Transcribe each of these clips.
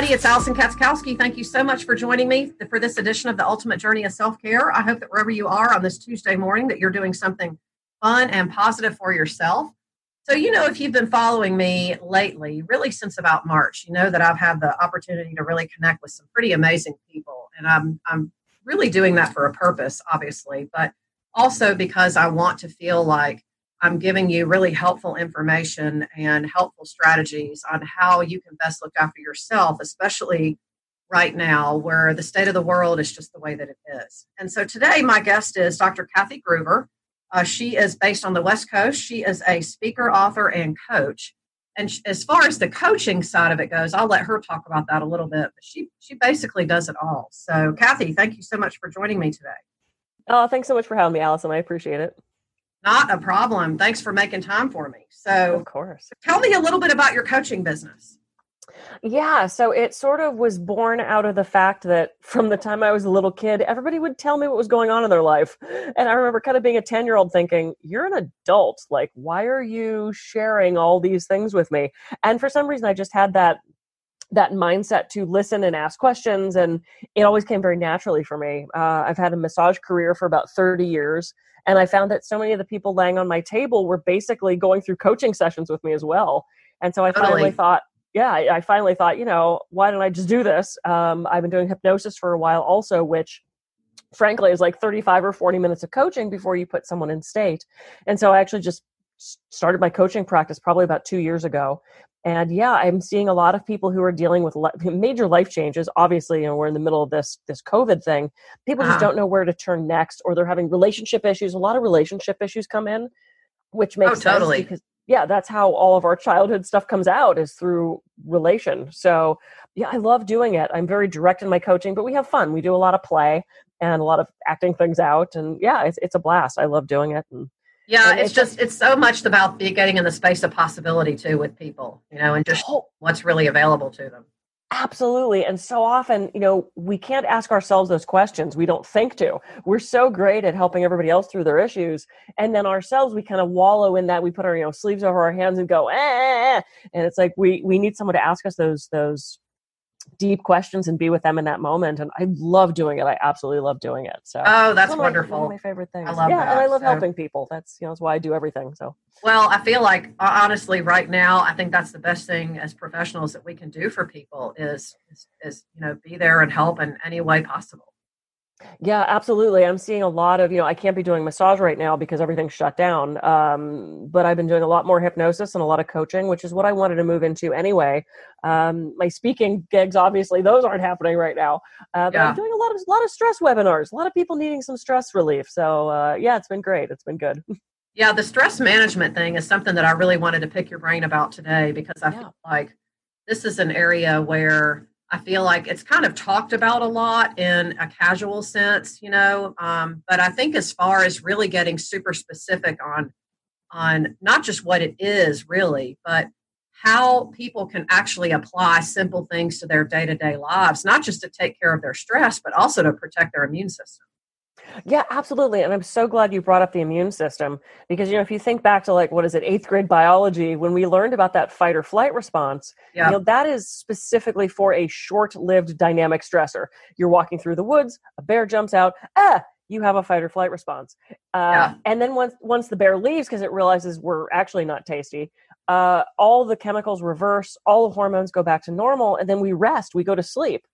Everybody, it's Alison Katschkowsky. Thank you so much for joining me for this edition of the Ultimate Journey of Self Care. I hope that wherever you are on this Tuesday morning, that you're doing something fun and positive for yourself. So, you know, if you've been following me lately, really since about March, you know that I've had the opportunity to really connect with some pretty amazing people. And I'm, I'm really doing that for a purpose, obviously, but also because I want to feel like I'm giving you really helpful information and helpful strategies on how you can best look after yourself, especially right now where the state of the world is just the way that it is. And so today, my guest is Dr. Kathy Gruver. Uh, she is based on the West Coast. She is a speaker, author, and coach. And as far as the coaching side of it goes, I'll let her talk about that a little bit. But she she basically does it all. So, Kathy, thank you so much for joining me today. Oh, thanks so much for having me, Alison. I appreciate it. Not a problem. Thanks for making time for me. So, of course, tell me a little bit about your coaching business. Yeah, so it sort of was born out of the fact that from the time I was a little kid, everybody would tell me what was going on in their life. And I remember kind of being a 10 year old thinking, You're an adult. Like, why are you sharing all these things with me? And for some reason, I just had that that mindset to listen and ask questions and it always came very naturally for me uh, i've had a massage career for about 30 years and I found that so many of the people laying on my table were basically going through coaching sessions with me as well. And so I totally. finally thought, yeah, I, I, finally thought, you know, why don't I just do this? Um, I've been doing hypnosis for a while also, which frankly is like 35 or 40 minutes of coaching before you put someone in state. And so I actually just started my coaching practice probably about two years ago. And yeah i'm seeing a lot of people who are dealing with major life changes. Obviously you know we're in the middle of this this covid thing. People uh-huh. just don't know where to turn next or they're having relationship issues. A lot of relationship issues come in which makes oh, totally. sense because yeah that's how all of our childhood stuff comes out is through relation. So yeah i love doing it. I'm very direct in my coaching but we have fun. We do a lot of play and a lot of acting things out. And yeah it's, it's a blast. I love doing it and yeah, it's, it's just it's so much about getting in the space of possibility too with people, you know, and just what's really available to them. Absolutely. And so often, you know, we can't ask ourselves those questions. We don't think to. We're so great at helping everybody else through their issues. And then ourselves, we kind of wallow in that. We put our, you know, sleeves over our hands and go, eh. eh, eh. And it's like we we need someone to ask us those those deep questions and be with them in that moment. And I love doing it. I absolutely love doing it. So oh, that's one wonderful. Of my, one of my favorite things. I love yeah, that. and I love so. helping people. That's you know that's why I do everything. So well, I feel like honestly, right now, I think that's the best thing as professionals that we can do for people is is, is you know be there and help in any way possible. Yeah, absolutely. I'm seeing a lot of, you know, I can't be doing massage right now because everything's shut down. Um, but I've been doing a lot more hypnosis and a lot of coaching, which is what I wanted to move into anyway. Um, my speaking gigs, obviously, those aren't happening right now. Uh, but yeah. I'm doing a lot of a lot of stress webinars. A lot of people needing some stress relief. So uh, yeah, it's been great. It's been good. Yeah, the stress management thing is something that I really wanted to pick your brain about today because I yeah. feel like this is an area where I feel like it's kind of talked about a lot in a casual sense, you know. Um, but I think as far as really getting super specific on on not just what it is really, but how people can actually apply simple things to their day to day lives, not just to take care of their stress, but also to protect their immune system. Yeah, absolutely. And I'm so glad you brought up the immune system because, you know, if you think back to like, what is it, eighth grade biology, when we learned about that fight or flight response, yeah. you know, that is specifically for a short lived dynamic stressor. You're walking through the woods, a bear jumps out, ah, you have a fight or flight response. Uh, yeah. And then once, once the bear leaves because it realizes we're actually not tasty, uh, all the chemicals reverse, all the hormones go back to normal, and then we rest, we go to sleep.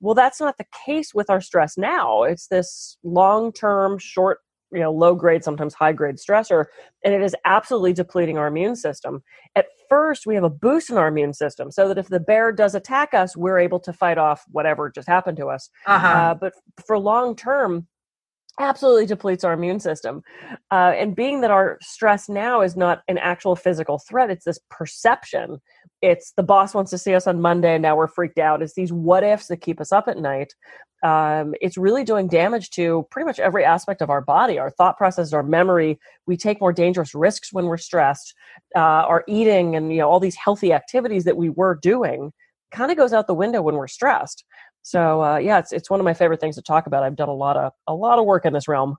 Well, that's not the case with our stress now. It's this long term, short, you know, low grade, sometimes high grade stressor, and it is absolutely depleting our immune system. At first, we have a boost in our immune system so that if the bear does attack us, we're able to fight off whatever just happened to us. Uh-huh. Uh, but for long term, absolutely depletes our immune system. Uh, and being that our stress now is not an actual physical threat, it's this perception. It's the boss wants to see us on Monday and now we're freaked out. It's these what ifs that keep us up at night. Um, it's really doing damage to pretty much every aspect of our body, our thought process, our memory. We take more dangerous risks when we're stressed. Uh, our eating and you know all these healthy activities that we were doing kind of goes out the window when we're stressed. So uh, yeah, it's it's one of my favorite things to talk about. I've done a lot of a lot of work in this realm.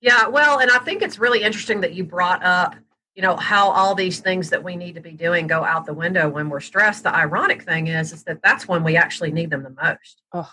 Yeah, well, and I think it's really interesting that you brought up you know how all these things that we need to be doing go out the window when we're stressed. The ironic thing is is that that's when we actually need them the most. Oh,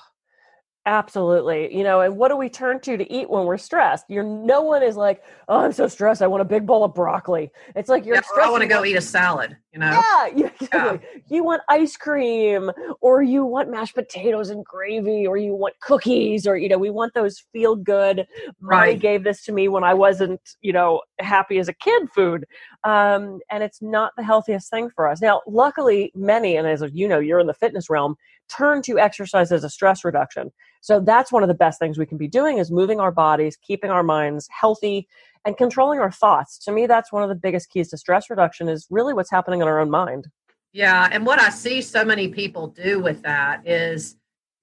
Absolutely. You know, and what do we turn to to eat when we're stressed? You're no one is like, oh, I'm so stressed. I want a big bowl of broccoli. It's like you're yeah, stressed. I want to go eat a salad, you know? Yeah, you, yeah. you want ice cream or you want mashed potatoes and gravy or you want cookies or, you know, we want those feel good. Right. Mommy gave this to me when I wasn't, you know, happy as a kid food. Um, and it's not the healthiest thing for us. Now, luckily, many, and as you know, you're in the fitness realm, turn to exercise as a stress reduction. So that's one of the best things we can be doing is moving our bodies, keeping our minds healthy and controlling our thoughts. To me that's one of the biggest keys to stress reduction is really what's happening in our own mind. Yeah, and what I see so many people do with that is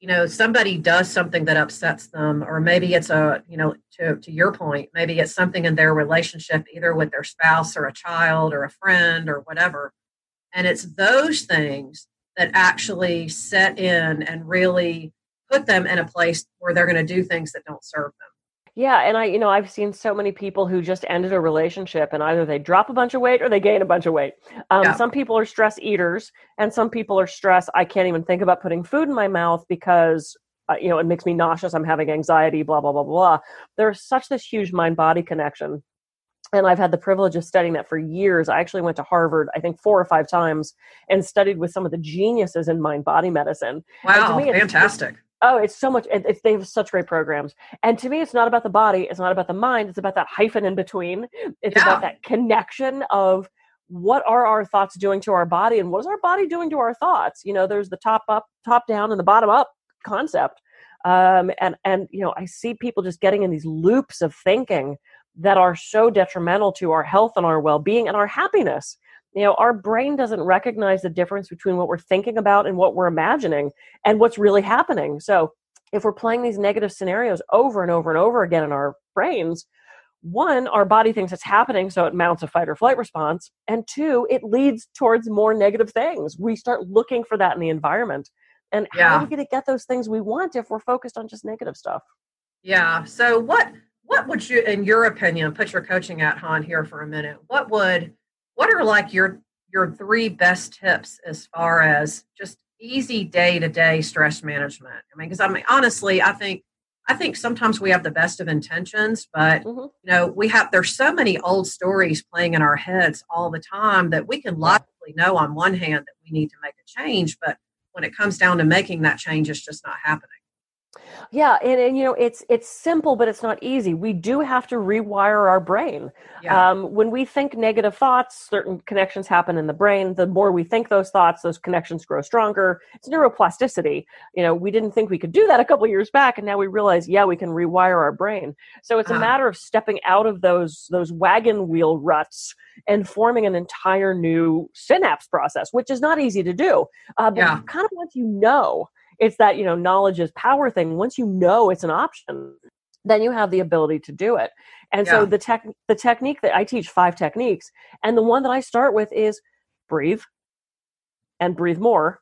you know somebody does something that upsets them or maybe it's a you know to, to your point maybe it's something in their relationship either with their spouse or a child or a friend or whatever and it's those things that actually set in and really put them in a place where they're going to do things that don't serve them. Yeah, and I, you know, I've seen so many people who just ended a relationship, and either they drop a bunch of weight or they gain a bunch of weight. Um, yeah. Some people are stress eaters, and some people are stress. I can't even think about putting food in my mouth because uh, you know it makes me nauseous. I'm having anxiety. Blah blah blah blah. There's such this huge mind body connection and I've had the privilege of studying that for years. I actually went to Harvard, I think four or five times, and studied with some of the geniuses in mind body medicine. Wow, me, fantastic! Oh, it's so much. It, they have such great programs. And to me, it's not about the body. It's not about the mind. It's about that hyphen in between. It's yeah. about that connection of what are our thoughts doing to our body, and what is our body doing to our thoughts. You know, there's the top up, top down, and the bottom up concept. Um, and and you know, I see people just getting in these loops of thinking that are so detrimental to our health and our well-being and our happiness you know our brain doesn't recognize the difference between what we're thinking about and what we're imagining and what's really happening so if we're playing these negative scenarios over and over and over again in our brains one our body thinks it's happening so it mounts a fight or flight response and two it leads towards more negative things we start looking for that in the environment and yeah. how are we going to get those things we want if we're focused on just negative stuff yeah so what what would you, in your opinion, put your coaching hat on here for a minute? What would, what are like your your three best tips as far as just easy day to day stress management? I mean, because I mean, honestly, I think I think sometimes we have the best of intentions, but mm-hmm. you know, we have there's so many old stories playing in our heads all the time that we can logically know on one hand that we need to make a change, but when it comes down to making that change, it's just not happening. Yeah, and, and you know it's it's simple, but it's not easy. We do have to rewire our brain. Yeah. Um, when we think negative thoughts, certain connections happen in the brain. The more we think those thoughts, those connections grow stronger. It's neuroplasticity. You know, we didn't think we could do that a couple years back, and now we realize, yeah, we can rewire our brain. So it's a matter of stepping out of those those wagon wheel ruts and forming an entire new synapse process, which is not easy to do. Uh, but yeah. kind of once you know it's that you know knowledge is power thing. Once you know it's an option then you have the ability to do it. And yeah. so the tech the technique that i teach five techniques and the one that i start with is breathe and breathe more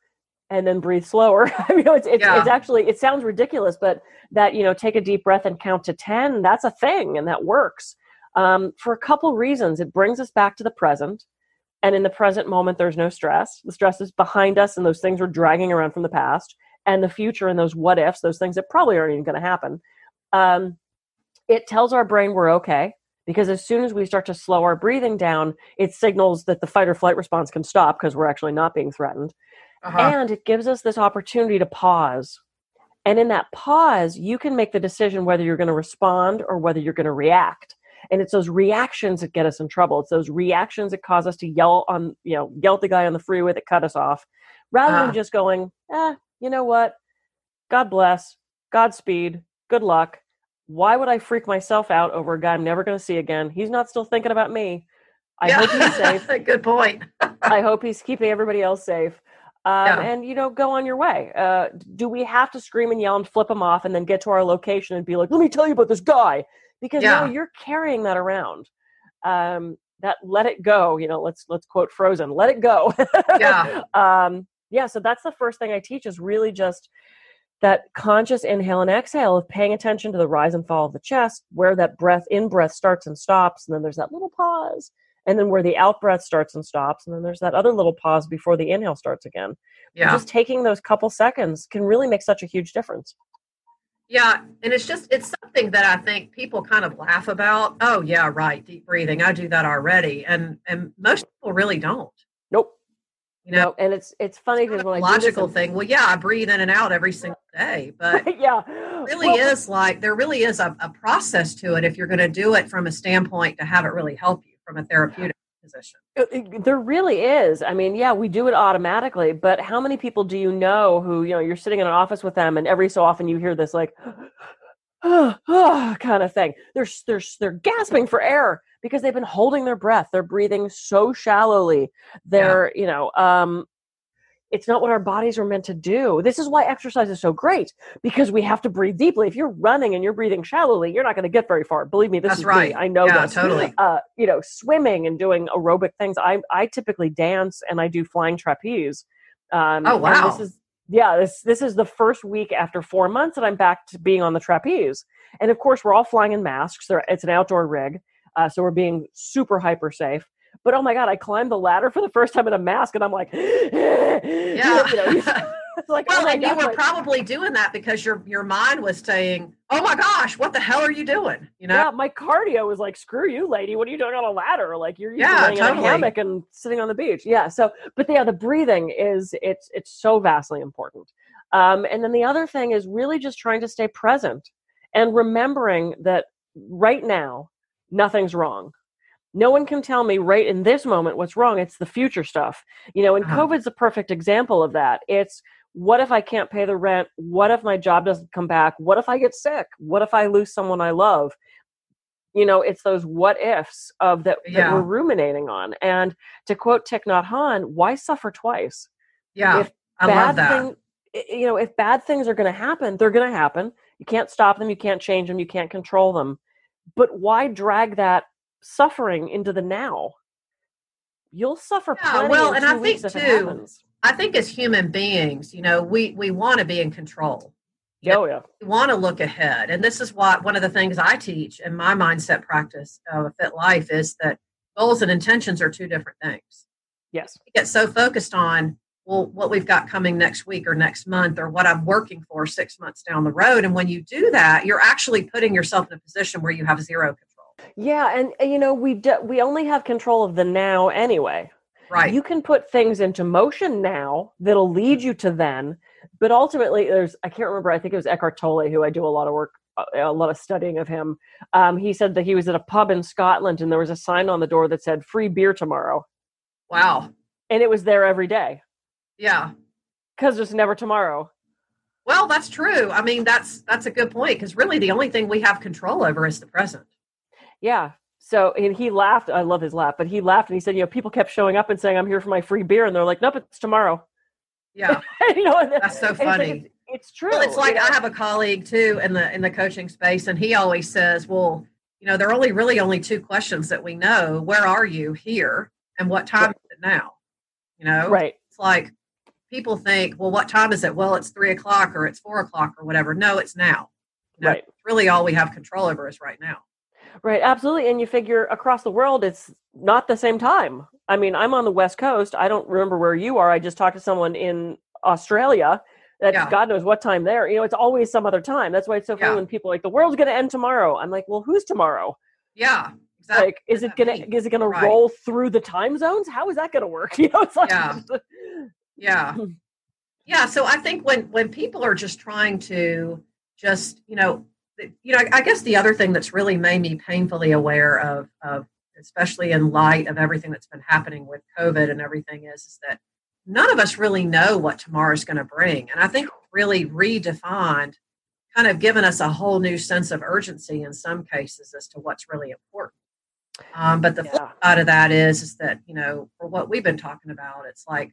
and then breathe slower. I mean it's it's, yeah. it's actually it sounds ridiculous but that you know take a deep breath and count to 10 that's a thing and that works. Um, for a couple reasons it brings us back to the present and in the present moment there's no stress. The stress is behind us and those things we're dragging around from the past and the future and those what ifs, those things that probably aren't even going to happen. Um, it tells our brain we're okay because as soon as we start to slow our breathing down, it signals that the fight or flight response can stop because we're actually not being threatened. Uh-huh. And it gives us this opportunity to pause. And in that pause, you can make the decision whether you're going to respond or whether you're going to react. And it's those reactions that get us in trouble. It's those reactions that cause us to yell on, you know, yell at the guy on the freeway that cut us off, rather uh-huh. than just going, eh, you know what? God bless, Godspeed, good luck. Why would I freak myself out over a guy I'm never going to see again? He's not still thinking about me. I yeah. hope he's safe. good point. I hope he's keeping everybody else safe. Um, yeah. And you know, go on your way. Uh, do we have to scream and yell and flip him off, and then get to our location and be like, "Let me tell you about this guy," because yeah. no, you're carrying that around. Um, that let it go. You know, let's let's quote Frozen. Let it go. yeah. um, yeah so that's the first thing i teach is really just that conscious inhale and exhale of paying attention to the rise and fall of the chest where that breath in breath starts and stops and then there's that little pause and then where the out breath starts and stops, and then there's that other little pause before the inhale starts again. Yeah. just taking those couple seconds can really make such a huge difference. Yeah, and it's just it's something that I think people kind of laugh about. Oh yeah, right, deep breathing. I do that already, and and most people really don't. You know, and it's it's funny because when logical thing. Well, yeah, I breathe in and out every single day, but yeah, really well, is like there really is a, a process to it if you're going to do it from a standpoint to have it really help you from a therapeutic position. Uh, uh, there really is. I mean, yeah, we do it automatically, but how many people do you know who, you know, you're sitting in an office with them and every so often you hear this like oh, oh, kind of thing. They're they're they're gasping for air because they've been holding their breath. They're breathing so shallowly. They're, yeah. you know, um it's not what our bodies are meant to do. This is why exercise is so great because we have to breathe deeply. If you're running and you're breathing shallowly, you're not going to get very far. Believe me, this That's is right. Me. I know yeah, this. Totally. Uh, you know, swimming and doing aerobic things. I I typically dance and I do flying trapeze. Um, oh wow! This is yeah. This this is the first week after four months that I'm back to being on the trapeze. And of course, we're all flying in masks. There it's an outdoor rig, uh, so we're being super hyper safe. But oh my god, I climbed the ladder for the first time in a mask, and I'm like, yeah. You know, like, well, oh and you were like, probably doing that because your your mind was saying, "Oh my gosh, what the hell are you doing?" You know? Yeah, my cardio was like, "Screw you, lady! What are you doing on a ladder? Like you're yeah, laying totally. in a hammock and sitting on the beach." Yeah. So, but yeah, the breathing is it's it's so vastly important. Um, and then the other thing is really just trying to stay present and remembering that right now nothing's wrong no one can tell me right in this moment what's wrong. It's the future stuff. You know, and uh-huh. COVID's a perfect example of that. It's what if I can't pay the rent? What if my job doesn't come back? What if I get sick? What if I lose someone I love? You know, it's those what ifs of that, yeah. that we're ruminating on. And to quote Thich Nhat Hanh, why suffer twice? Yeah, if I love that. Thing, you know, if bad things are going to happen, they're going to happen. You can't stop them. You can't change them. You can't control them. But why drag that suffering into the now. You'll suffer yeah. Well, and I think too, I think as human beings, you know, we we want to be in control. Oh yeah. We want to look ahead, and this is what one of the things I teach in my mindset practice of Fit Life is that goals and intentions are two different things. Yes. We get so focused on well what we've got coming next week or next month or what I'm working for six months down the road, and when you do that, you're actually putting yourself in a position where you have zero control yeah, and you know we do, we only have control of the now anyway. Right. You can put things into motion now that'll lead you to then, but ultimately there's I can't remember. I think it was Eckhart Tolle who I do a lot of work a lot of studying of him. Um, he said that he was at a pub in Scotland and there was a sign on the door that said "free beer tomorrow." Wow. And it was there every day. Yeah. Because there's never tomorrow. Well, that's true. I mean, that's that's a good point because really the only thing we have control over is the present. Yeah. So and he laughed. I love his laugh, but he laughed and he said, you know, people kept showing up and saying, "I'm here for my free beer," and they're like, "Nope, it's tomorrow." Yeah. you know, that's so funny. It's, like, it's, true. Well, it's like know? I have a colleague too in the in the coaching space, and he always says, "Well, you know, there are only really only two questions that we know: Where are you here, and what time right. is it now?" You know, right? It's like people think, "Well, what time is it?" Well, it's three o'clock or it's four o'clock or whatever. No, it's now. You know, right. Really, all we have control over is right now. Right, absolutely. And you figure across the world, it's not the same time. I mean, I'm on the West Coast. I don't remember where you are. I just talked to someone in Australia that yeah. God knows what time there. You know, it's always some other time. That's why it's so funny yeah. when people like the world's going to end tomorrow. I'm like, well, who's tomorrow? Yeah, exactly. Like, is it gonna is it gonna right. roll through the time zones? How is that gonna work? You know, it's like yeah, yeah, yeah. So I think when when people are just trying to just you know you know, I guess the other thing that's really made me painfully aware of, of especially in light of everything that's been happening with COVID and everything, is, is that none of us really know what tomorrow is going to bring. And I think really redefined, kind of given us a whole new sense of urgency in some cases as to what's really important. Um, but the yeah. flip side of that is, is that, you know, for what we've been talking about, it's like,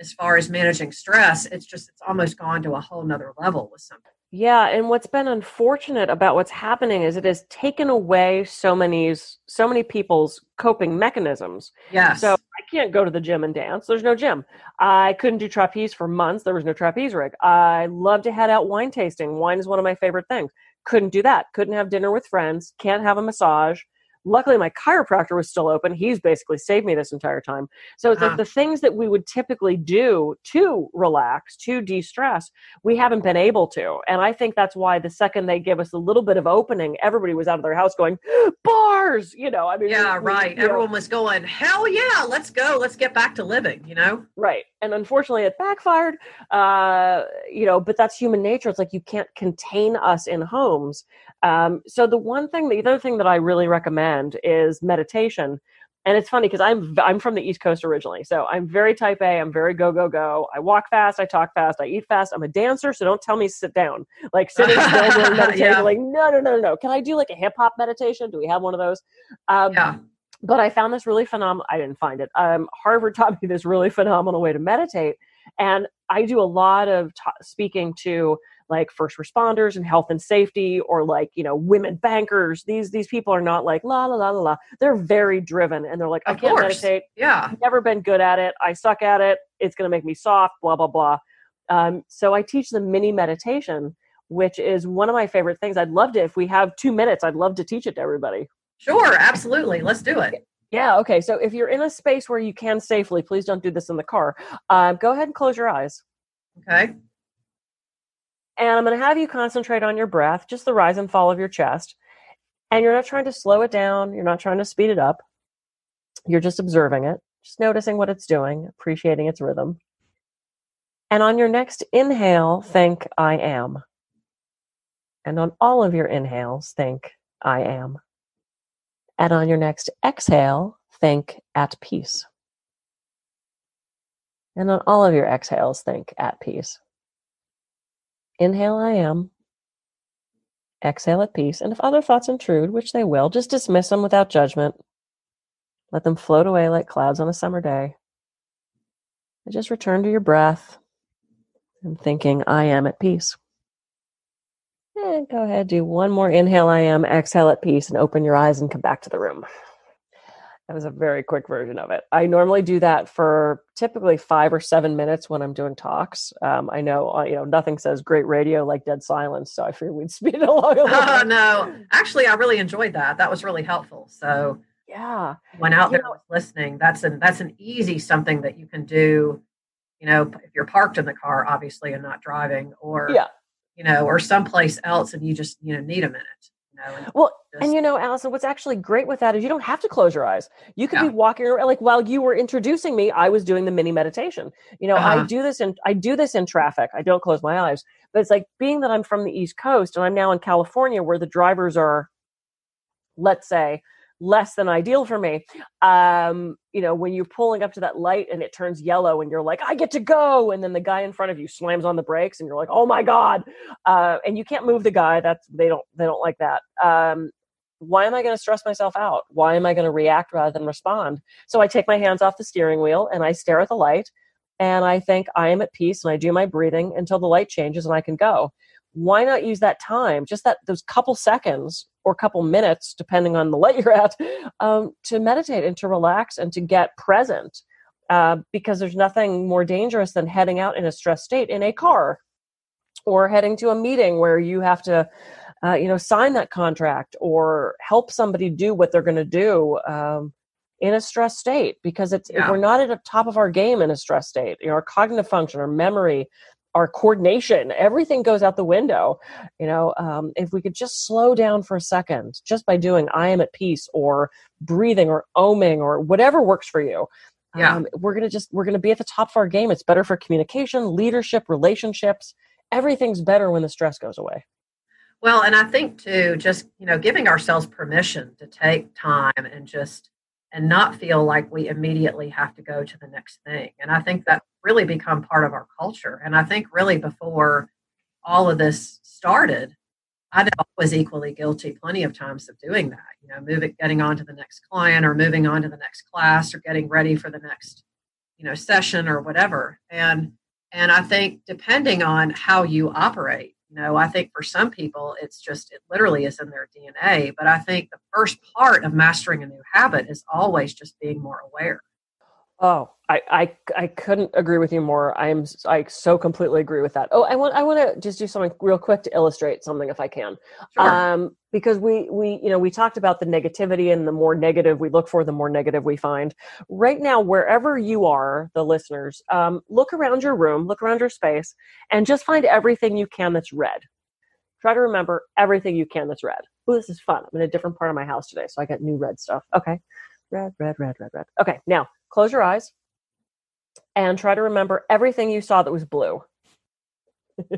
as far as managing stress, it's just, it's almost gone to a whole nother level with something. Yeah, and what's been unfortunate about what's happening is it has taken away so many so many people's coping mechanisms. Yeah. So I can't go to the gym and dance. There's no gym. I couldn't do trapeze for months. There was no trapeze rig. I love to head out wine tasting. Wine is one of my favorite things. Couldn't do that. Couldn't have dinner with friends. Can't have a massage. Luckily my chiropractor was still open. He's basically saved me this entire time. So it's uh-huh. like the things that we would typically do to relax to de-stress we haven't been able to. And i think that's why the second they give us a little bit of opening everybody was out of their house going bars! You know i mean yeah we, right. we, everyone know. was going hell yeah let's go. Let's get back to living you know? Right. And unfortunately it backfired uh you know but that's human nature. It's like you can't contain us in homes um so the one thing the other thing that i really recommend is meditation. And it's funny because i'm i'm from the east coast originally so i'm very type a i'm very go go go. I walk fast i talk fast i eat fast. I'm a dancer so don't tell me sit down. Like sitting still doing meditation yeah. like no no no no can i do like a hip hop meditation? Do we have one of those? Um, yeah. but I found this really phenomenal. I didn't find it. Um, Harvard taught me this really phenomenal way to meditate, and I do a lot of speaking to like first responders and health and safety, or like you know women bankers. These these people are not like la la la la la. They're very driven, and they're like, of I can't course. meditate. Yeah, I've never been good at it. I suck at it. It's going to make me soft. Blah blah blah. Um, so I teach them mini meditation, which is one of my favorite things. I'd love to if we have two minutes. I'd love to teach it to everybody. Sure, absolutely. Let's do it. Yeah, okay. So if you're in a space where you can safely, please don't do this in the car. Uh, go ahead and close your eyes. Okay. And I'm going to have you concentrate on your breath, just the rise and fall of your chest. And you're not trying to slow it down, you're not trying to speed it up. You're just observing it, just noticing what it's doing, appreciating its rhythm. And on your next inhale, think I am. And on all of your inhales, think I am. And on your next exhale, think at peace. And on all of your exhales, think at peace. Inhale, I am. Exhale at peace. And if other thoughts intrude, which they will, just dismiss them without judgment. Let them float away like clouds on a summer day. And just return to your breath and thinking, I am at peace. And go ahead, do one more inhale, I am, exhale at peace, and open your eyes and come back to the room. That was a very quick version of it. I normally do that for typically five or seven minutes when I'm doing talks. Um, I know, uh, you know, nothing says great radio like dead silence, so I figured we'd speed it along a little. Oh no, actually, I really enjoyed that. That was really helpful. So yeah, when out there know, listening. That's an that's an easy something that you can do. You know, if you're parked in the car, obviously, and not driving, or yeah you know, or someplace else and you just, you know, need a minute. You know, and well, just, and you know, Alison, what's actually great with that is you don't have to close your eyes. You could yeah. be walking around like while you were introducing me, I was doing the mini meditation. You know, uh-huh. I do this in I do this in traffic. I don't close my eyes. But it's like being that I'm from the East Coast and I'm now in California where the drivers are, let's say, less than ideal for me. Um, you know, when you're pulling up to that light and it turns yellow and you're like, I get to go. And then the guy in front of you slams on the brakes and you're like, oh my God. Uh, and you can't move the guy. That's, they don't, they don't like that. Um, why am I going to stress myself out? Why am I going to react rather than respond? So I take my hands off the steering wheel and I stare at the light and I think I am at peace and I do my breathing until the light changes and I can go. Why not use that time, just that those couple seconds or couple minutes, depending on the light you're at, um, to meditate and to relax and to get present. Uh, because there's nothing more dangerous than heading out in a stressed state in a car or heading to a meeting where you have to uh, you know sign that contract or help somebody do what they're going to do um, in a stress state because it's yeah. we're not at the top of our game in a stress state you know our cognitive function our memory our coordination everything goes out the window you know um, if we could just slow down for a second just by doing i am at peace or breathing or oming or whatever works for you yeah. Um, we're gonna just we're gonna be at the top of our game it's better for communication leadership relationships everything's better when the stress goes away well and i think too just you know giving ourselves permission to take time and just and not feel like we immediately have to go to the next thing. And I think that really become part of our culture. And I think really before all of this started, I was equally guilty plenty of times of doing that. You know, moving, getting on to the next client, or moving on to the next class, or getting ready for the next, you know, session or whatever. And and I think depending on how you operate, you know, I think for some people, it's just, it literally is in their DNA. But I think the first part of mastering a new habit is always just being more aware. Oh, I, I, I couldn't agree with you more. I'm I so completely agree with that. Oh, I want I want to just do something real quick to illustrate something if I can. Sure. Um, because we we you know we talked about the negativity and the more negative we look for, the more negative we find. Right now, wherever you are, the listeners, um, look around your room, look around your space, and just find everything you can that's red. Try to remember everything you can that's red. Oh, this is fun. I'm in a different part of my house today, so I got new red stuff. Okay, red, red, red, red, red. Okay, now close your eyes and try to remember everything you saw that was blue.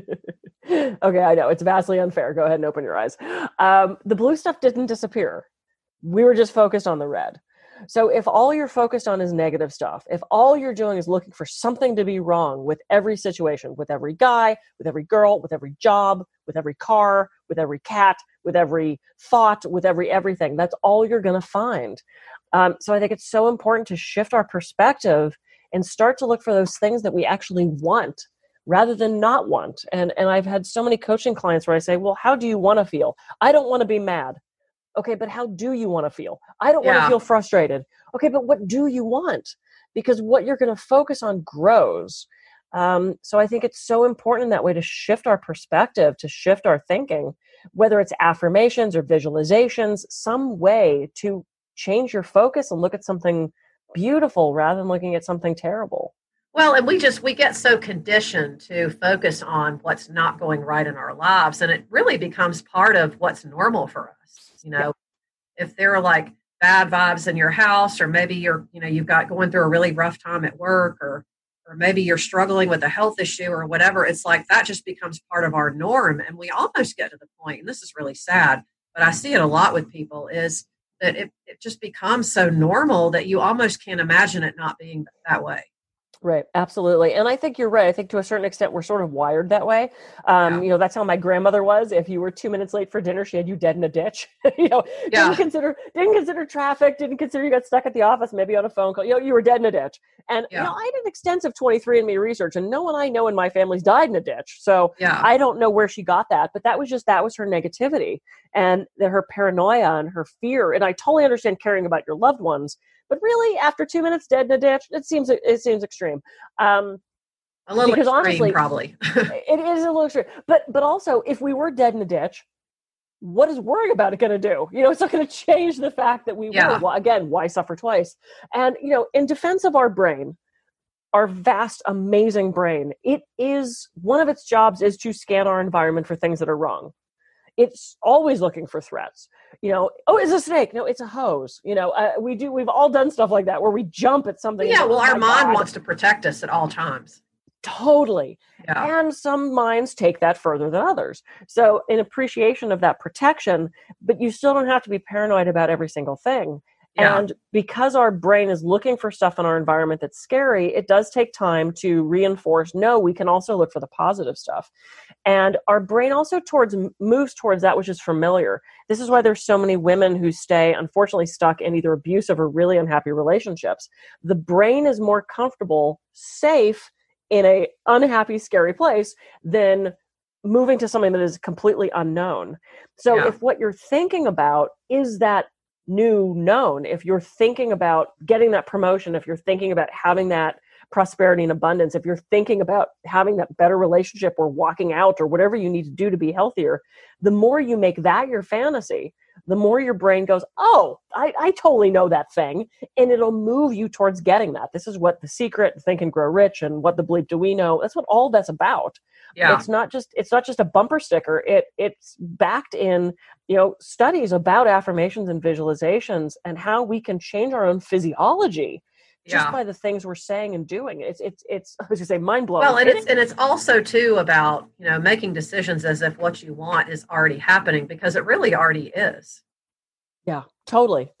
okay, I know it's vastly unfair. Go ahead and open your eyes. Um, the blue stuff didn't disappear. We were just focused on the red. So if all you're focused on is negative stuff, if all you're doing is looking for something to be wrong with every situation, with every guy, with every girl, with every job, with every car, with every cat, with every thought, with every everything, that's all you're going to find. Um, so I think it's so important to shift our perspective and start to look for those things that we actually want rather than not want. And and I've had so many coaching clients where I say, "Well, how do you want to feel?" I don't want to be mad. Okay, but how do you want to feel? I don't yeah. want to feel frustrated. Okay, but what do you want? Because what you're going to focus on grows. Um, so I think it's so important in that way to shift our perspective, to shift our thinking, whether it's affirmations or visualizations, some way to change your focus and look at something beautiful rather than looking at something terrible. Well, and we just we get so conditioned to focus on what's not going right in our lives and it really becomes part of what's normal for us. You know, yeah. if there are like bad vibes in your house or maybe you're, you know, you've got going through a really rough time at work or or maybe you're struggling with a health issue or whatever, it's like that just becomes part of our norm and we almost get to the point and this is really sad, but I see it a lot with people is that it, it just becomes so normal that you almost can't imagine it not being that way. Right, absolutely, and I think you're right. I think to a certain extent we're sort of wired that way. Um, yeah. You know, that's how my grandmother was. If you were two minutes late for dinner, she had you dead in a ditch. you know, yeah. didn't consider didn't consider traffic, didn't consider you got stuck at the office, maybe on a phone call. You know, you were dead in a ditch. And yeah. you know, I did extensive 23andMe research, and no one I know in my family's died in a ditch. So yeah. I don't know where she got that, but that was just that was her negativity and her paranoia and her fear. And I totally understand caring about your loved ones but really, after two minutes dead in a ditch, it seems it seems extreme. Um, a little because extreme, honestly, probably it is a little extreme. But but also, if we were dead in a ditch, what is worrying about it going to do? You know, it's not going to change the fact that we yeah. were. Well, again, why suffer twice? And you know, in defense of our brain, our vast, amazing brain, it is one of its jobs is to scan our environment for things that are wrong it's always looking for threats you know oh it's a snake no it's a hose you know uh, we do we've all done stuff like that where we jump at something yeah well our mind God. wants to protect us at all times totally yeah. and some minds take that further than others so in appreciation of that protection but you still don't have to be paranoid about every single thing yeah. And because our brain is looking for stuff in our environment that's scary, it does take time to reinforce no, we can also look for the positive stuff. And our brain also towards moves towards that which is familiar. This is why there's so many women who stay unfortunately stuck in either abusive or really unhappy relationships. The brain is more comfortable, safe in a unhappy, scary place than moving to something that is completely unknown. So yeah. if what you're thinking about is that new known if you're thinking about getting that promotion if you're thinking about having that prosperity and abundance if you're thinking about having that better relationship or walking out or whatever you need to do to be healthier the more you make that your fantasy the more your brain goes oh I, I totally know that thing and it'll move you towards getting that. This is what the secret think and grow rich and what the bleep do we know. That's what all that's about. Yeah. it's not just it's not just a bumper sticker. It it's backed in you know studies about affirmations and visualizations and how we can change our own physiology just yeah. by the things we're saying and doing. It's it's it's i was gonna say mind blowing well and it's and it's also too about you know making decisions as if what you want is already happening because it really already is. Yeah totally.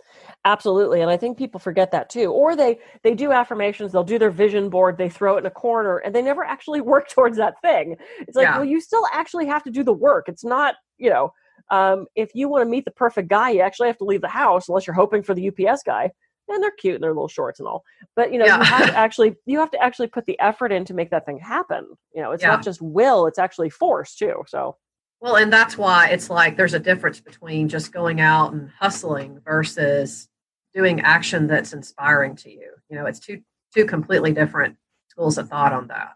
Absolutely and i think people forget that too or they they do affirmations they'll do their vision board they throw it in a corner and they never actually work towards that thing. It's like yeah. well you still actually have to do the work. It's not you know um, if you want to meet the perfect guy, you actually have to leave the house unless you're hoping for the UPS guy. And they're cute and they're little shorts and all. But you know, yeah. you have to actually you have to actually put the effort in to make that thing happen. You know, it's yeah. not just will, it's actually force too. So well, and that's why it's like there's a difference between just going out and hustling versus doing action that's inspiring to you. You know, it's two two completely different schools of thought on that.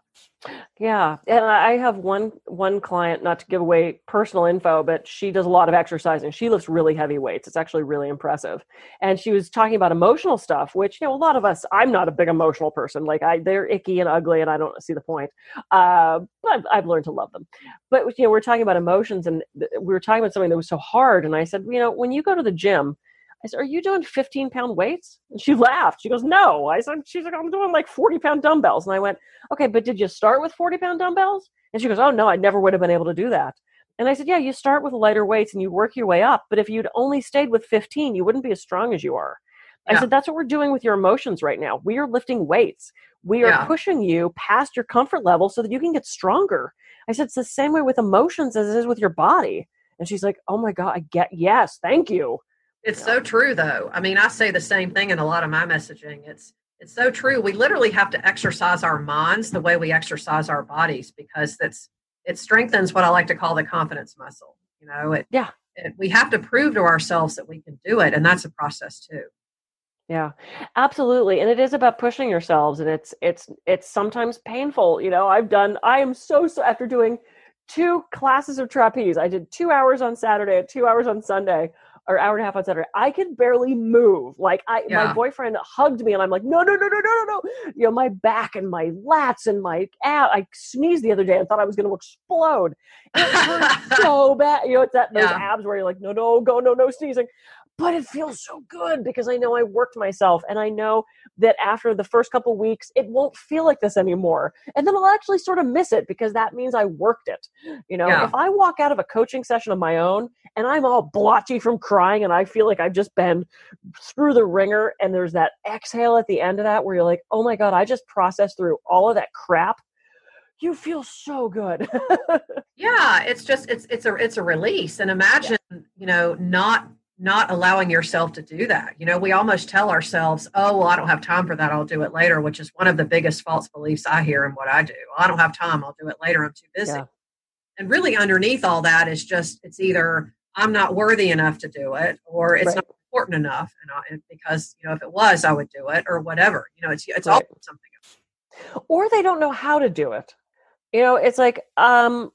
Yeah, and I have one one client, not to give away personal info, but she does a lot of exercising. She lifts really heavy weights. It's actually really impressive. And she was talking about emotional stuff, which you know a lot of us. I'm not a big emotional person. Like I, they're icky and ugly, and I don't see the point. Uh, but I've learned to love them. But you know, we're talking about emotions, and we were talking about something that was so hard. And I said, you know, when you go to the gym I said, Are you doing 15 pound weights? And she laughed. She goes, No. I said, She's like, I'm doing like 40 pound dumbbells. And I went, Okay, but did you start with 40 pound dumbbells? And she goes, Oh, no, I never would have been able to do that. And I said, Yeah, you start with lighter weights and you work your way up. But if you'd only stayed with 15, you wouldn't be as strong as you are. I yeah. said, That's what we're doing with your emotions right now. We are lifting weights. We are yeah. pushing you past your comfort level so that you can get stronger. I said, It's the same way with emotions as it is with your body. And she's like, Oh my God, I get, yes, thank you. It's so true though. I mean, I say the same thing in a lot of my messaging. It's it's so true. We literally have to exercise our minds the way we exercise our bodies because that's it strengthens what I like to call the confidence muscle. You know, it yeah. It, we have to prove to ourselves that we can do it, and that's a process too. Yeah, absolutely. And it is about pushing yourselves, and it's it's it's sometimes painful. You know, I've done. I am so so after doing two classes of trapeze. I did two hours on Saturday two hours on Sunday or hour and a half on Saturday. I could barely move. Like I, yeah. my boyfriend hugged me, and I'm like, no, no, no, no, no, no, no. You know, my back and my lats and my ab. I sneezed the other day and thought I was going to explode. It hurt so bad. You know, it's that those yeah. abs where you're like, no, no, go, no, no sneezing but it feels so good because I know I worked myself and I know that after the first couple weeks it won't feel like this anymore. And then I'll actually sort of miss it because that means I worked it. You know, yeah. if I walk out of a coaching session of my own and I'm all blotchy from crying and I feel like I've just been through the ringer and there's that exhale at the end of that where you're like, "Oh my god, I just processed through all of that crap." You feel so good. yeah, it's just it's it's a it's a release and imagine, yeah. you know, not not allowing yourself to do that. You know, we almost tell ourselves, oh, well, I don't have time for that. I'll do it later, which is one of the biggest false beliefs I hear in what I do. I don't have time. I'll do it later. I'm too busy. Yeah. And really, underneath all that is just it's either I'm not worthy enough to do it or it's right. not important enough. And, I, because, you know, if it was, I would do it or whatever. You know, it's, it's right. always something else. Or they don't know how to do it. You know, it's like, um,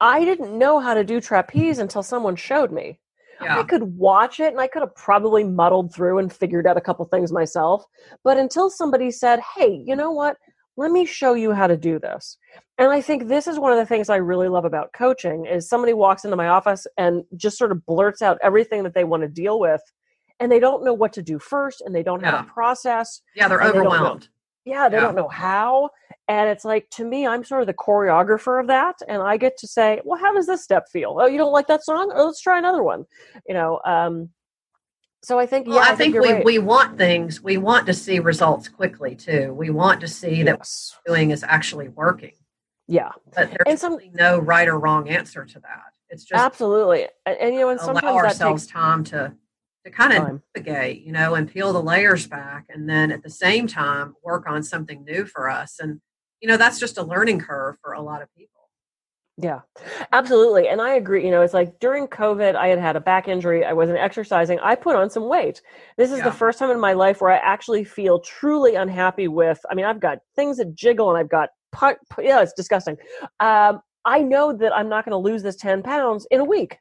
I didn't know how to do trapeze until someone showed me yeah. I could watch it and I could have probably muddled through and figured out a couple things myself. But until somebody said, hey, you know what? Let me show you how to do this. And I think this is one of the things I really love about coaching is somebody walks into my office and just sort of blurts out everything that they want to deal with and they don't know what to do first and they don't yeah. have a process. Yeah, they're overwhelmed. Yeah, they yeah. don't know how. And it's like, to me, I'm sort of the choreographer of that. And I get to say, well, how does this step feel? Oh, you don't like that song? Oh, let's try another one. You know, um, so I think, well, yeah, I, I think, think we, right. we want things, we want to see results quickly too. We want to see yes. that what we're doing is actually working. Yeah. But there's and some, no right or wrong answer to that. It's just absolutely. And, and you know, and sometimes allow ourselves takes, time to to kind of navigate, you know, and peel the layers back and then at the same time work on something new for us. And, you know, that's just a learning curve for a lot of people. Yeah, absolutely. And I agree. You know, it's like during COVID, I had had a back injury. I wasn't exercising. I put on some weight. This is yeah. the first time in my life where I actually feel truly unhappy with. I mean, I've got things that jiggle and I've got, yeah, it's disgusting. Um, I know that I'm not going to lose this 10 pounds in a week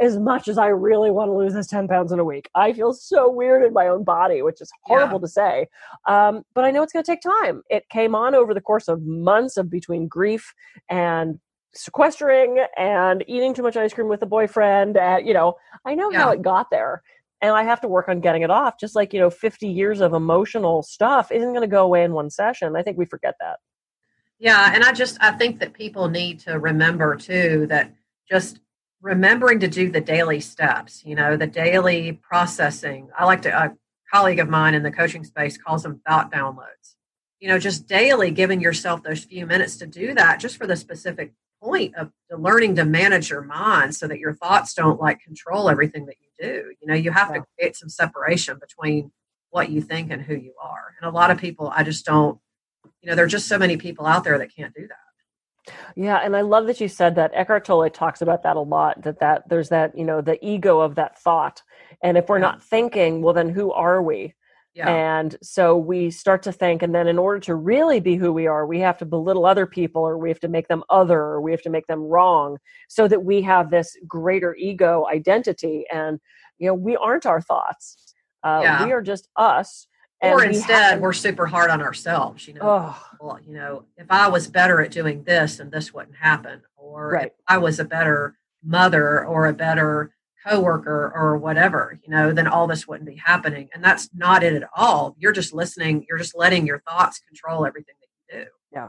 as much as I really want to lose this 10 pounds in a week. I feel so weird in my own body, which is horrible yeah. to say. Um, but I know it's going to take time. It came on over the course of months of between grief and sequestering and eating too much ice cream with a boyfriend. Uh, you know, I know yeah. how it got there. And I have to work on getting it off. Just like, you know, 50 years of emotional stuff isn't going to go away in one session. I think we forget that. Yeah. And I just, I think that people need to remember too that just remembering to do the daily steps, you know, the daily processing. I like to, a colleague of mine in the coaching space calls them thought downloads. You know, just daily giving yourself those few minutes to do that just for the specific point of learning to manage your mind so that your thoughts don't like control everything that you do. You know, you have yeah. to create some separation between what you think and who you are. And a lot of people, I just don't, you know, there are just so many people out there that can't do that. Yeah, and I love that you said that. Eckhart Tolle talks about that a lot. That that there's that you know the ego of that thought, and if we're not thinking, well, then who are we? Yeah. And so we start to think, and then in order to really be who we are, we have to belittle other people, or we have to make them other, or we have to make them wrong, so that we have this greater ego identity. And you know, we aren't our thoughts. Uh, yeah. We are just us. Or instead, we are super hard on ourselves. You know, oh. well, you know, if I was better at doing this, and this wouldn't happen, or right. if I was a better mother or a better coworker or whatever, you know, then all this wouldn't be happening. And that's not it at all. You're just listening, you're just letting your thoughts control everything that you do. Yeah.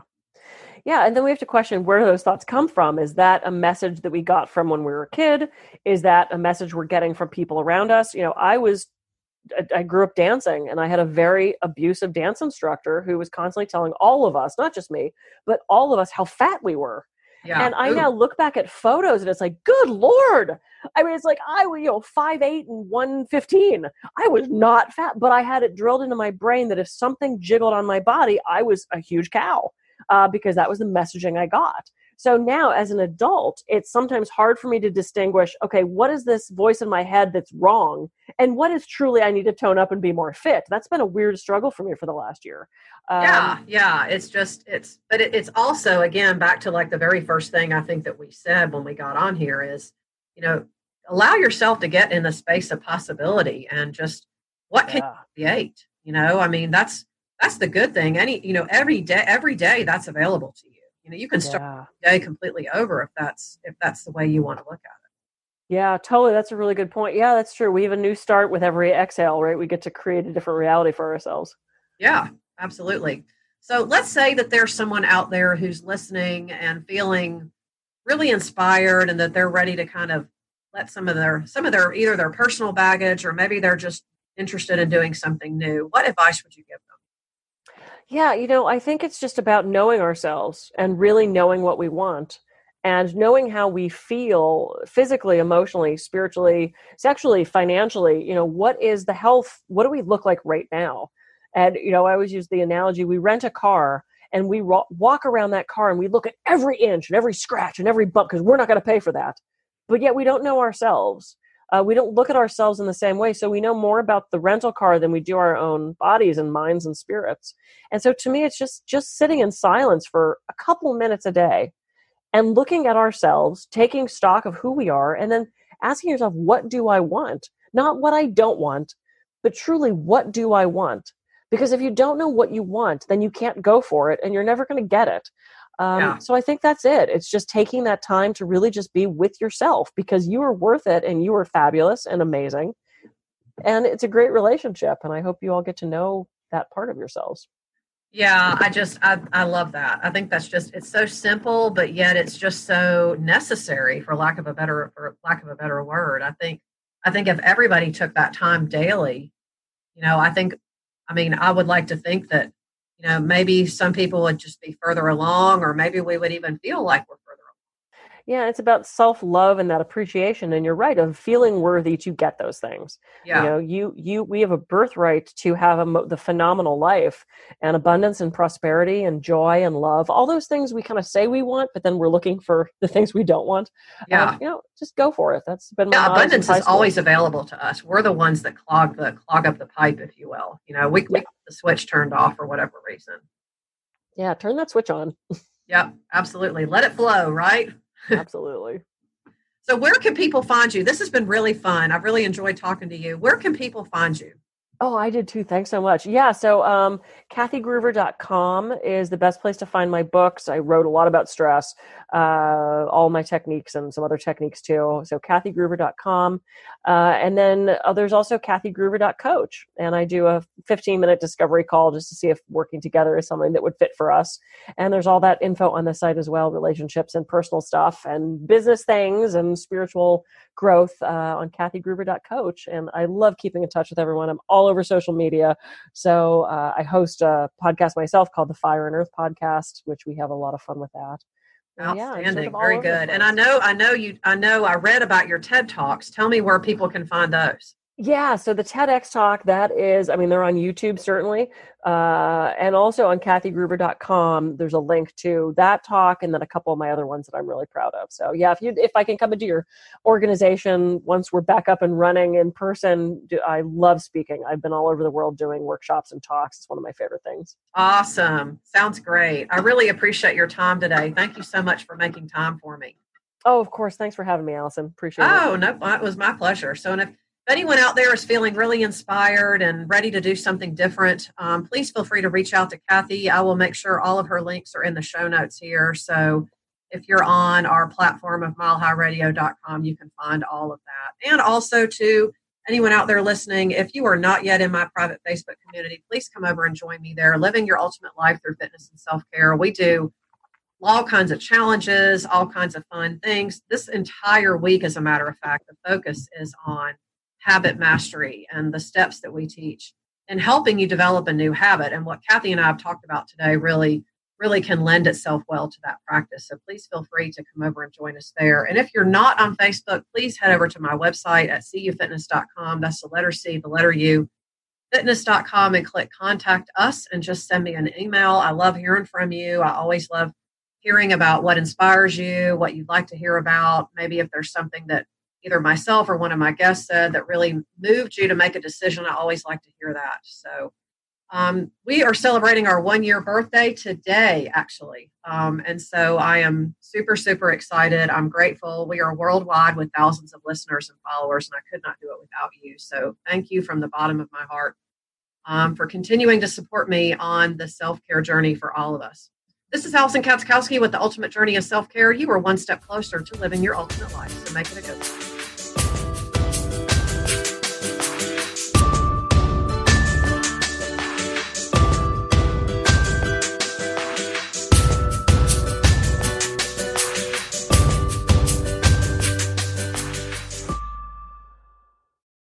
Yeah, and then we have to question where those thoughts come from. Is that a message that we got from when we were a kid? Is that a message we're getting from people around us? You know, I was I grew up dancing and I had a very abusive dance instructor who was constantly telling all of us, not just me, but all of us how fat we were. Yeah. And I Ooh. now look back at photos and it's like, good lord. I mean, it's like I was, you know, five eight and one fifteen. I was not fat, but I had it drilled into my brain that if something jiggled on my body, I was a huge cow uh, because that was the messaging I got. So now, as an adult, it's sometimes hard for me to distinguish okay, what is this voice in my head that's wrong? And what is truly I need to tone up and be more fit? That's been a weird struggle for me for the last year. Um, yeah, yeah. It's just, it's, but it, it's also, again, back to like the very first thing I think that we said when we got on here is, you know, allow yourself to get in the space of possibility and just what can yeah. you create? You know, I mean, that's, that's the good thing. Any, you know, every day, every day that's available to you you know you can start yeah. day completely over if that's if that's the way you want to look at it. Yeah totally that's a really good point yeah that's true we have a new start with every exhale right we get to create a different reality for ourselves. Yeah absolutely so let's say that there's someone out there who's listening and feeling really inspired and that they're ready to kind of let some of their some of their either their personal baggage or maybe they're just interested in doing something new what advice would you give them yeah, you know, I think it's just about knowing ourselves and really knowing what we want and knowing how we feel physically, emotionally, spiritually, sexually, financially. You know, what is the health? What do we look like right now? And, you know, I always use the analogy we rent a car and we walk around that car and we look at every inch and every scratch and every bump because we're not going to pay for that. But yet we don't know ourselves uh, we don't look at ourselves in the same way. So we know more about the rental car than we do our own bodies and minds and spirits. And so to me, it's just just sitting in silence for a couple minutes a day and looking at ourselves, taking stock of who we are, and then asking yourself, what do I want? Not what I don't want, but truly, what do I want? Because if you don't know what you want, then you can't go for it and you're never going to get it. Um, yeah. So I think that's it. It's just taking that time to really just be with yourself because you are worth it and you are fabulous and amazing. And it's a great relationship. And I hope you all get to know that part of yourselves. Yeah, I just I, I love that. I think that's just it's so simple, but yet it's just so necessary for lack of a better for lack of a better word. I think I think if everybody took that time daily, you know, I think I mean, I would like to think that you know, maybe some people would just be further along, or maybe we would even feel like we're yeah, it's about self love and that appreciation. And you're right of feeling worthy to get those things. Yeah. You know, you you we have a birthright to have a, the phenomenal life and abundance and prosperity and joy and love. All those things we kind of say we want, but then we're looking for the things we don't want. Yeah. Um, you know, just go for it. That's been yeah, abundance is always available to us. We're the ones that clog the clog up the pipe, if you will. You know, we, yeah. we the switch turned off for whatever reason. Yeah, turn that switch on. yep, absolutely. Let it flow, right? Absolutely. so, where can people find you? This has been really fun. I've really enjoyed talking to you. Where can people find you? Oh, I did too. Thanks so much. Yeah, so um, KathyGruver.com is the best place to find my books. I wrote a lot about stress, uh, all my techniques and some other techniques too. So KathyGruver.com. Uh, and then uh, there's also KathyGruver.coach. And I do a 15 minute discovery call just to see if working together is something that would fit for us. And there's all that info on the site as well relationships and personal stuff and business things and spiritual growth uh, on KathyGruver.coach. And I love keeping in touch with everyone. I'm all over social media. So uh, I host a podcast myself called the Fire and Earth Podcast, which we have a lot of fun with that. Outstanding, yeah, sort of very good. And I know, I know you, I know, I read about your TED talks. Tell me where people can find those. Yeah, so the TEDx talk, that is, I mean, they're on YouTube certainly, uh, and also on kathygruver.com. There's a link to that talk and then a couple of my other ones that I'm really proud of. So yeah, if you if I can come into your organization once we're back up and running in person, I love speaking. I've been all over the world doing workshops and talks. It's one of my favorite things. Awesome. Sounds great. I really appreciate your time today. Thank you so much for making time for me. Oh, of course. Thanks for having me, Alison. Appreciate oh, it. Oh, no, it was my pleasure. So, and if if anyone out there is feeling really inspired and ready to do something different, um, please feel free to reach out to Kathy. I will make sure all of her links are in the show notes here. So if you're on our platform of milehighradio.com, you can find all of that. And also to anyone out there listening, if you are not yet in my private Facebook community, please come over and join me there. Living your ultimate life through fitness and self care. We do all kinds of challenges, all kinds of fun things. This entire week, as a matter of fact, the focus is on habit mastery and the steps that we teach and helping you develop a new habit. And what Kathy and I have talked about today really, really can lend itself well to that practice. So please feel free to come over and join us there. And if you're not on Facebook, please head over to my website at cufitness.com. That's the letter C, the letter U, fitness.com, and click contact us and just send me an email. I love hearing from you. I always love hearing about what inspires you, what you'd like to hear about, maybe if there's something that either myself or one of my guests said that really moved you to make a decision. I always like to hear that. So um, we are celebrating our one year birthday today, actually. Um, and so I am super, super excited. I'm grateful. We are worldwide with thousands of listeners and followers, and I could not do it without you. So thank you from the bottom of my heart um, for continuing to support me on the self care journey for all of us. This is Alison Katschkowsky with the Ultimate Journey of Self Care. You are one step closer to living your ultimate life, so make it a good one.